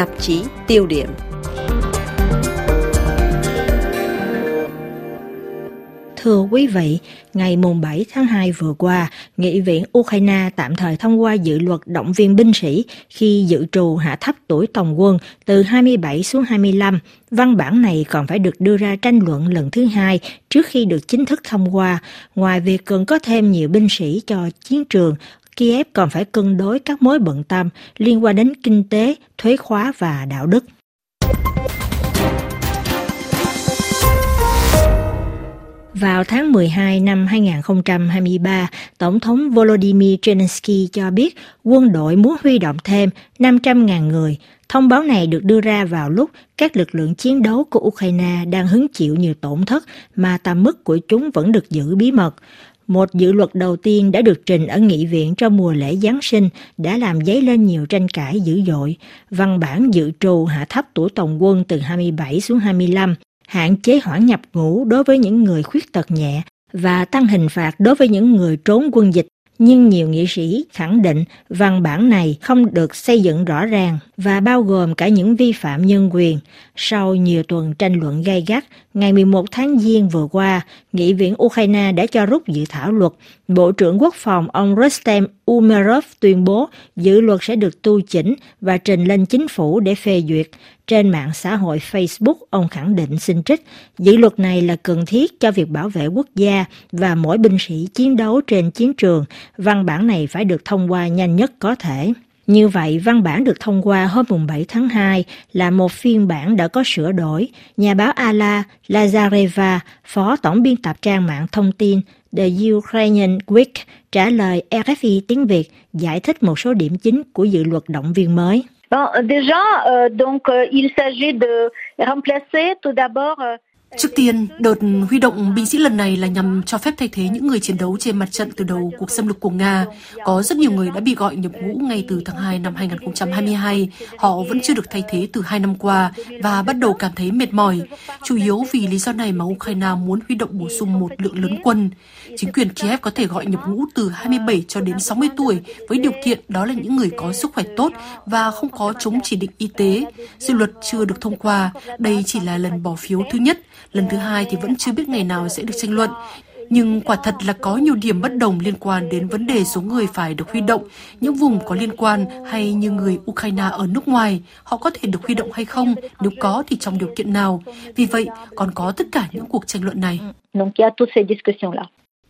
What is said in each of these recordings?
tạp chí tiêu điểm. Thưa quý vị, ngày mùng 7 tháng 2 vừa qua, Nghị viện Ukraine tạm thời thông qua dự luật động viên binh sĩ khi dự trù hạ thấp tuổi tổng quân từ 27 xuống 25. Văn bản này còn phải được đưa ra tranh luận lần thứ hai trước khi được chính thức thông qua. Ngoài việc cần có thêm nhiều binh sĩ cho chiến trường, Kiev còn phải cân đối các mối bận tâm liên quan đến kinh tế, thuế khóa và đạo đức. Vào tháng 12 năm 2023, Tổng thống Volodymyr Zelensky cho biết quân đội muốn huy động thêm 500.000 người. Thông báo này được đưa ra vào lúc các lực lượng chiến đấu của Ukraine đang hứng chịu nhiều tổn thất mà tầm mức của chúng vẫn được giữ bí mật. Một dự luật đầu tiên đã được trình ở nghị viện trong mùa lễ Giáng sinh đã làm dấy lên nhiều tranh cãi dữ dội. Văn bản dự trù hạ thấp tuổi tổng quân từ 27 xuống 25 hạn chế hoãn nhập ngũ đối với những người khuyết tật nhẹ và tăng hình phạt đối với những người trốn quân dịch nhưng nhiều nghị sĩ khẳng định văn bản này không được xây dựng rõ ràng và bao gồm cả những vi phạm nhân quyền. Sau nhiều tuần tranh luận gay gắt, ngày 11 tháng Giêng vừa qua, Nghị viện Ukraine đã cho rút dự thảo luật. Bộ trưởng Quốc phòng ông Rustem Umerov tuyên bố dự luật sẽ được tu chỉnh và trình lên chính phủ để phê duyệt. Trên mạng xã hội Facebook, ông khẳng định xin trích, dự luật này là cần thiết cho việc bảo vệ quốc gia và mỗi binh sĩ chiến đấu trên chiến trường. Văn bản này phải được thông qua nhanh nhất có thể. Như vậy, văn bản được thông qua hôm 7 tháng 2 là một phiên bản đã có sửa đổi. Nhà báo Ala Lazareva, phó tổng biên tập trang mạng thông tin The Ukrainian Week, trả lời RFI tiếng Việt giải thích một số điểm chính của dự luật động viên mới. Bon, déjà, euh, donc, euh, il s'agit de remplacer tout d'abord euh, Trước tiên, đợt huy động binh sĩ lần này là nhằm cho phép thay thế những người chiến đấu trên mặt trận từ đầu cuộc xâm lược của Nga. Có rất nhiều người đã bị gọi nhập ngũ ngay từ tháng 2 năm 2022. Họ vẫn chưa được thay thế từ hai năm qua và bắt đầu cảm thấy mệt mỏi. Chủ yếu vì lý do này mà Ukraine muốn huy động bổ sung một lượng lớn quân. Chính quyền Kiev có thể gọi nhập ngũ từ 27 cho đến 60 tuổi với điều kiện đó là những người có sức khỏe tốt và không có chống chỉ định y tế. Dự luật chưa được thông qua. Đây chỉ là lần bỏ phiếu thứ nhất Lần thứ hai thì vẫn chưa biết ngày nào sẽ được tranh luận. Nhưng quả thật là có nhiều điểm bất đồng liên quan đến vấn đề số người phải được huy động, những vùng có liên quan hay như người Ukraine ở nước ngoài, họ có thể được huy động hay không, nếu có thì trong điều kiện nào. Vì vậy, còn có tất cả những cuộc tranh luận này.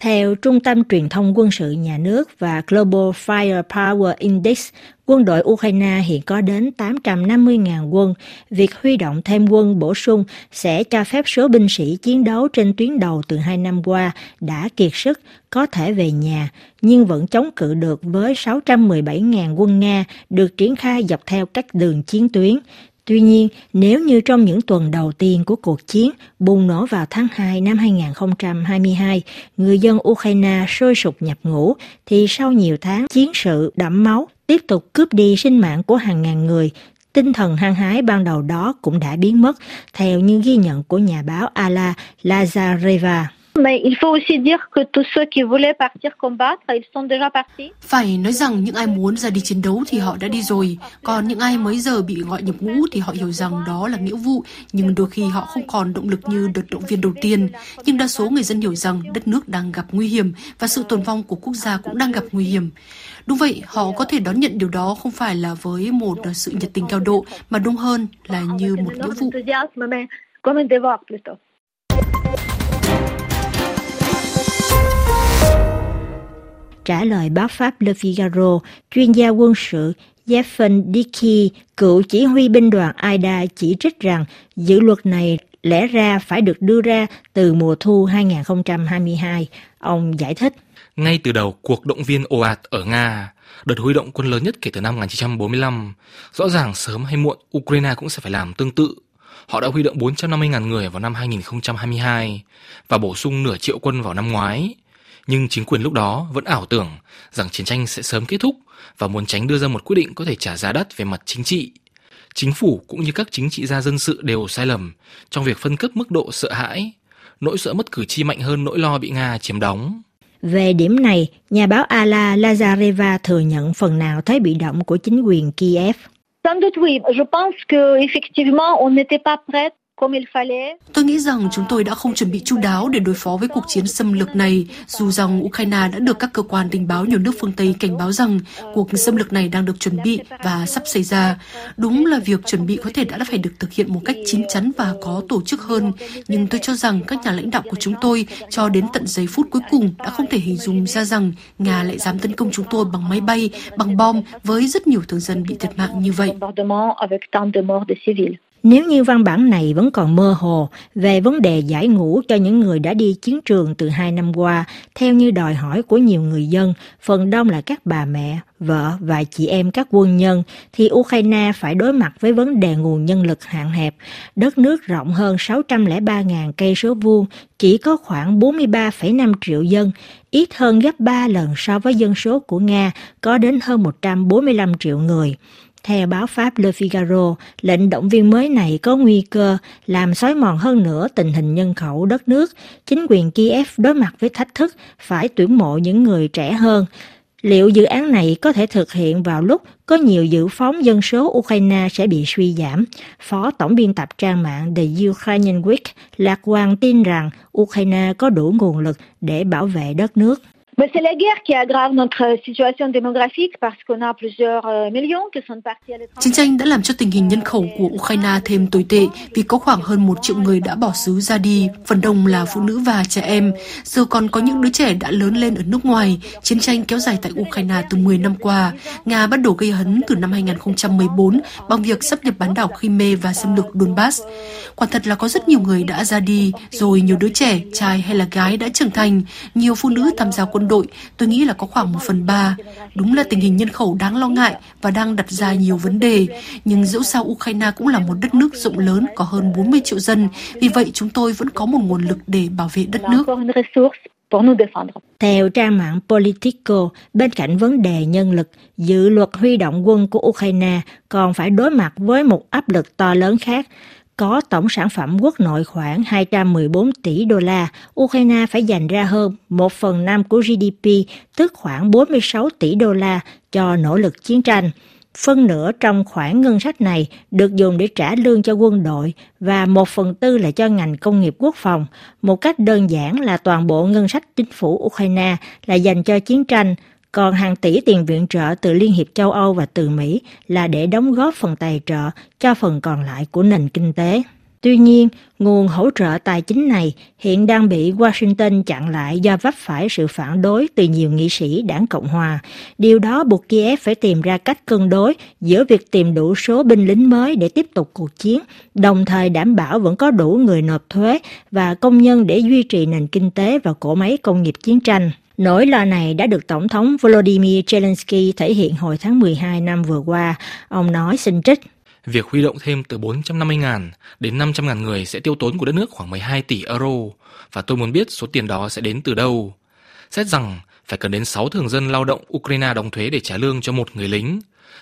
Theo Trung tâm Truyền thông Quân sự Nhà nước và Global Firepower Index, quân đội Ukraine hiện có đến 850.000 quân. Việc huy động thêm quân bổ sung sẽ cho phép số binh sĩ chiến đấu trên tuyến đầu từ hai năm qua đã kiệt sức có thể về nhà, nhưng vẫn chống cự được với 617.000 quân Nga được triển khai dọc theo các đường chiến tuyến. Tuy nhiên, nếu như trong những tuần đầu tiên của cuộc chiến bùng nổ vào tháng 2 năm 2022, người dân Ukraine sôi sục nhập ngũ, thì sau nhiều tháng chiến sự đẫm máu tiếp tục cướp đi sinh mạng của hàng ngàn người, tinh thần hăng hái ban đầu đó cũng đã biến mất, theo như ghi nhận của nhà báo Ala Lazareva. Mais il faut aussi dire que tous ceux qui voulaient partir combattre, ils sont déjà partis. Phải nói rằng những ai muốn ra đi chiến đấu thì họ đã đi rồi, còn những ai mới giờ bị gọi nhập ngũ thì họ hiểu rằng đó là nghĩa vụ, nhưng đôi khi họ không còn động lực như đợt động viên đầu tiên. Nhưng đa số người dân hiểu rằng đất nước đang gặp nguy hiểm và sự tồn vong của quốc gia cũng đang gặp nguy hiểm. Đúng vậy, họ có thể đón nhận điều đó không phải là với một sự nhiệt tình cao độ, mà đúng hơn là như một nghĩa vụ. Trả lời báo Pháp Le Figaro, chuyên gia quân sự Jeffen Dickey, cựu chỉ huy binh đoàn AIDA chỉ trích rằng dự luật này lẽ ra phải được đưa ra từ mùa thu 2022. Ông giải thích. Ngay từ đầu cuộc động viên ồ ạt ở Nga, đợt huy động quân lớn nhất kể từ năm 1945, rõ ràng sớm hay muộn Ukraine cũng sẽ phải làm tương tự. Họ đã huy động 450.000 người vào năm 2022 và bổ sung nửa triệu quân vào năm ngoái. Nhưng chính quyền lúc đó vẫn ảo tưởng rằng chiến tranh sẽ sớm kết thúc và muốn tránh đưa ra một quyết định có thể trả giá đắt về mặt chính trị. Chính phủ cũng như các chính trị gia dân sự đều sai lầm trong việc phân cấp mức độ sợ hãi, nỗi sợ mất cử tri mạnh hơn nỗi lo bị Nga chiếm đóng. Về điểm này, nhà báo Ala Lazareva thừa nhận phần nào thấy bị động của chính quyền Kiev. Sans doute oui, je pense que effectivement on n'était pas prête Tôi nghĩ rằng chúng tôi đã không chuẩn bị chu đáo để đối phó với cuộc chiến xâm lược này, dù rằng Ukraine đã được các cơ quan tình báo nhiều nước phương Tây cảnh báo rằng cuộc xâm lược này đang được chuẩn bị và sắp xảy ra. Đúng là việc chuẩn bị có thể đã phải được thực hiện một cách chín chắn và có tổ chức hơn, nhưng tôi cho rằng các nhà lãnh đạo của chúng tôi cho đến tận giây phút cuối cùng đã không thể hình dung ra rằng Nga lại dám tấn công chúng tôi bằng máy bay, bằng bom với rất nhiều thường dân bị thiệt mạng như vậy. Nếu như văn bản này vẫn còn mơ hồ về vấn đề giải ngũ cho những người đã đi chiến trường từ hai năm qua, theo như đòi hỏi của nhiều người dân, phần đông là các bà mẹ, vợ và chị em các quân nhân, thì Ukraine phải đối mặt với vấn đề nguồn nhân lực hạn hẹp. Đất nước rộng hơn 603.000 cây số vuông, chỉ có khoảng 43,5 triệu dân, ít hơn gấp 3 lần so với dân số của Nga, có đến hơn 145 triệu người. Theo báo Pháp Le Figaro, lệnh động viên mới này có nguy cơ làm xói mòn hơn nữa tình hình nhân khẩu đất nước. Chính quyền Kiev đối mặt với thách thức phải tuyển mộ những người trẻ hơn. Liệu dự án này có thể thực hiện vào lúc có nhiều dự phóng dân số Ukraine sẽ bị suy giảm? Phó tổng biên tập trang mạng The Ukrainian Week lạc quan tin rằng Ukraine có đủ nguồn lực để bảo vệ đất nước. Mais c'est la guerre qui aggrave notre euh, situation démographique parce qu'on a plusieurs euh, millions qui sont partis à l'étranger. Chiến tranh đã làm cho tình hình nhân khẩu của Ukraine thêm tồi tệ vì có khoảng hơn một triệu người đã bỏ xứ ra đi, phần đông là phụ nữ và trẻ em. Giờ còn có những đứa trẻ đã lớn lên ở nước ngoài. Chiến tranh kéo dài tại Ukraine từ 10 năm qua. Nga bắt đầu gây hấn từ năm 2014 bằng việc sắp nhập bán đảo Crimea và xâm lược Donbass. Quả thật là có rất nhiều người đã ra đi, rồi nhiều đứa trẻ, trai hay là gái đã trưởng thành, nhiều phụ nữ tham gia quân đội, tôi nghĩ là có khoảng 1 phần 3. Đúng là tình hình nhân khẩu đáng lo ngại và đang đặt ra nhiều vấn đề. Nhưng dẫu sao Ukraine cũng là một đất nước rộng lớn có hơn 40 triệu dân. Vì vậy chúng tôi vẫn có một nguồn lực để bảo vệ đất nước. Theo trang mạng Politico, bên cạnh vấn đề nhân lực, dự luật huy động quân của Ukraine còn phải đối mặt với một áp lực to lớn khác có tổng sản phẩm quốc nội khoảng 214 tỷ đô la, Ukraine phải dành ra hơn 1 phần 5 của GDP, tức khoảng 46 tỷ đô la cho nỗ lực chiến tranh. Phân nửa trong khoản ngân sách này được dùng để trả lương cho quân đội và một phần tư là cho ngành công nghiệp quốc phòng. Một cách đơn giản là toàn bộ ngân sách chính phủ Ukraine là dành cho chiến tranh, còn hàng tỷ tiền viện trợ từ Liên hiệp châu Âu và từ Mỹ là để đóng góp phần tài trợ cho phần còn lại của nền kinh tế. Tuy nhiên, nguồn hỗ trợ tài chính này hiện đang bị Washington chặn lại do vấp phải sự phản đối từ nhiều nghị sĩ đảng Cộng Hòa. Điều đó buộc Kiev phải tìm ra cách cân đối giữa việc tìm đủ số binh lính mới để tiếp tục cuộc chiến, đồng thời đảm bảo vẫn có đủ người nộp thuế và công nhân để duy trì nền kinh tế và cỗ máy công nghiệp chiến tranh. Nỗi lo này đã được Tổng thống Volodymyr Zelensky thể hiện hồi tháng 12 năm vừa qua. Ông nói xin trích. Việc huy động thêm từ 450.000 đến 500.000 người sẽ tiêu tốn của đất nước khoảng 12 tỷ euro và tôi muốn biết số tiền đó sẽ đến từ đâu. Xét rằng phải cần đến 6 thường dân lao động Ukraine đóng thuế để trả lương cho một người lính.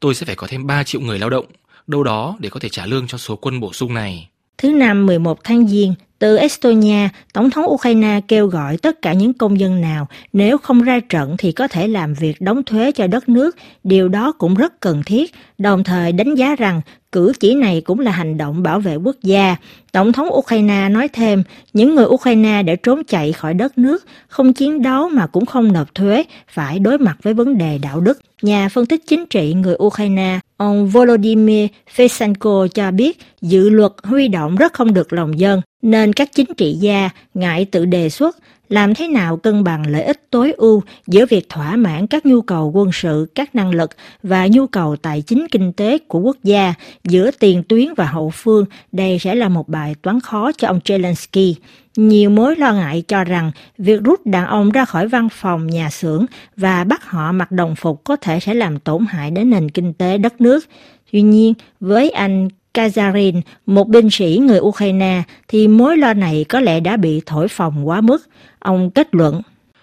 Tôi sẽ phải có thêm 3 triệu người lao động, đâu đó để có thể trả lương cho số quân bổ sung này. Thứ năm 11 tháng Giêng, từ Estonia, Tổng thống Ukraine kêu gọi tất cả những công dân nào nếu không ra trận thì có thể làm việc đóng thuế cho đất nước. Điều đó cũng rất cần thiết, đồng thời đánh giá rằng cử chỉ này cũng là hành động bảo vệ quốc gia. Tổng thống Ukraine nói thêm, những người Ukraine đã trốn chạy khỏi đất nước, không chiến đấu mà cũng không nộp thuế, phải đối mặt với vấn đề đạo đức. Nhà phân tích chính trị người Ukraine, ông Volodymyr Fesenko cho biết dự luật huy động rất không được lòng dân, nên các chính trị gia ngại tự đề xuất làm thế nào cân bằng lợi ích tối ưu giữa việc thỏa mãn các nhu cầu quân sự, các năng lực và nhu cầu tài chính kinh tế của quốc gia giữa tiền tuyến và hậu phương, đây sẽ là một bài toán khó cho ông Zelensky. Nhiều mối lo ngại cho rằng việc rút đàn ông ra khỏi văn phòng, nhà xưởng và bắt họ mặc đồng phục có thể sẽ làm tổn hại đến nền kinh tế đất nước. Tuy nhiên, với anh Kazarin, một binh sĩ người Ukraine, thì mối lo này có lẽ đã bị thổi phồng quá mức. Ông kết luận.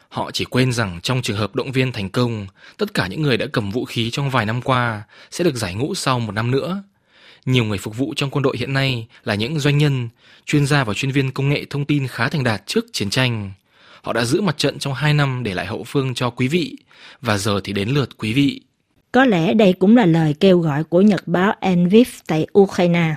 Họ chỉ quên rằng trong trường hợp động viên thành công, tất cả những người đã cầm vũ khí trong vài năm qua sẽ được giải ngũ sau một năm nữa. Nhiều người phục vụ trong quân đội hiện nay là những doanh nhân, chuyên gia và chuyên viên công nghệ thông tin khá thành đạt trước chiến tranh. Họ đã giữ mặt trận trong hai năm để lại hậu phương cho quý vị, và giờ thì đến lượt quý vị. Có lẽ đây cũng là lời kêu gọi của nhật báo Envif tại Ukraine.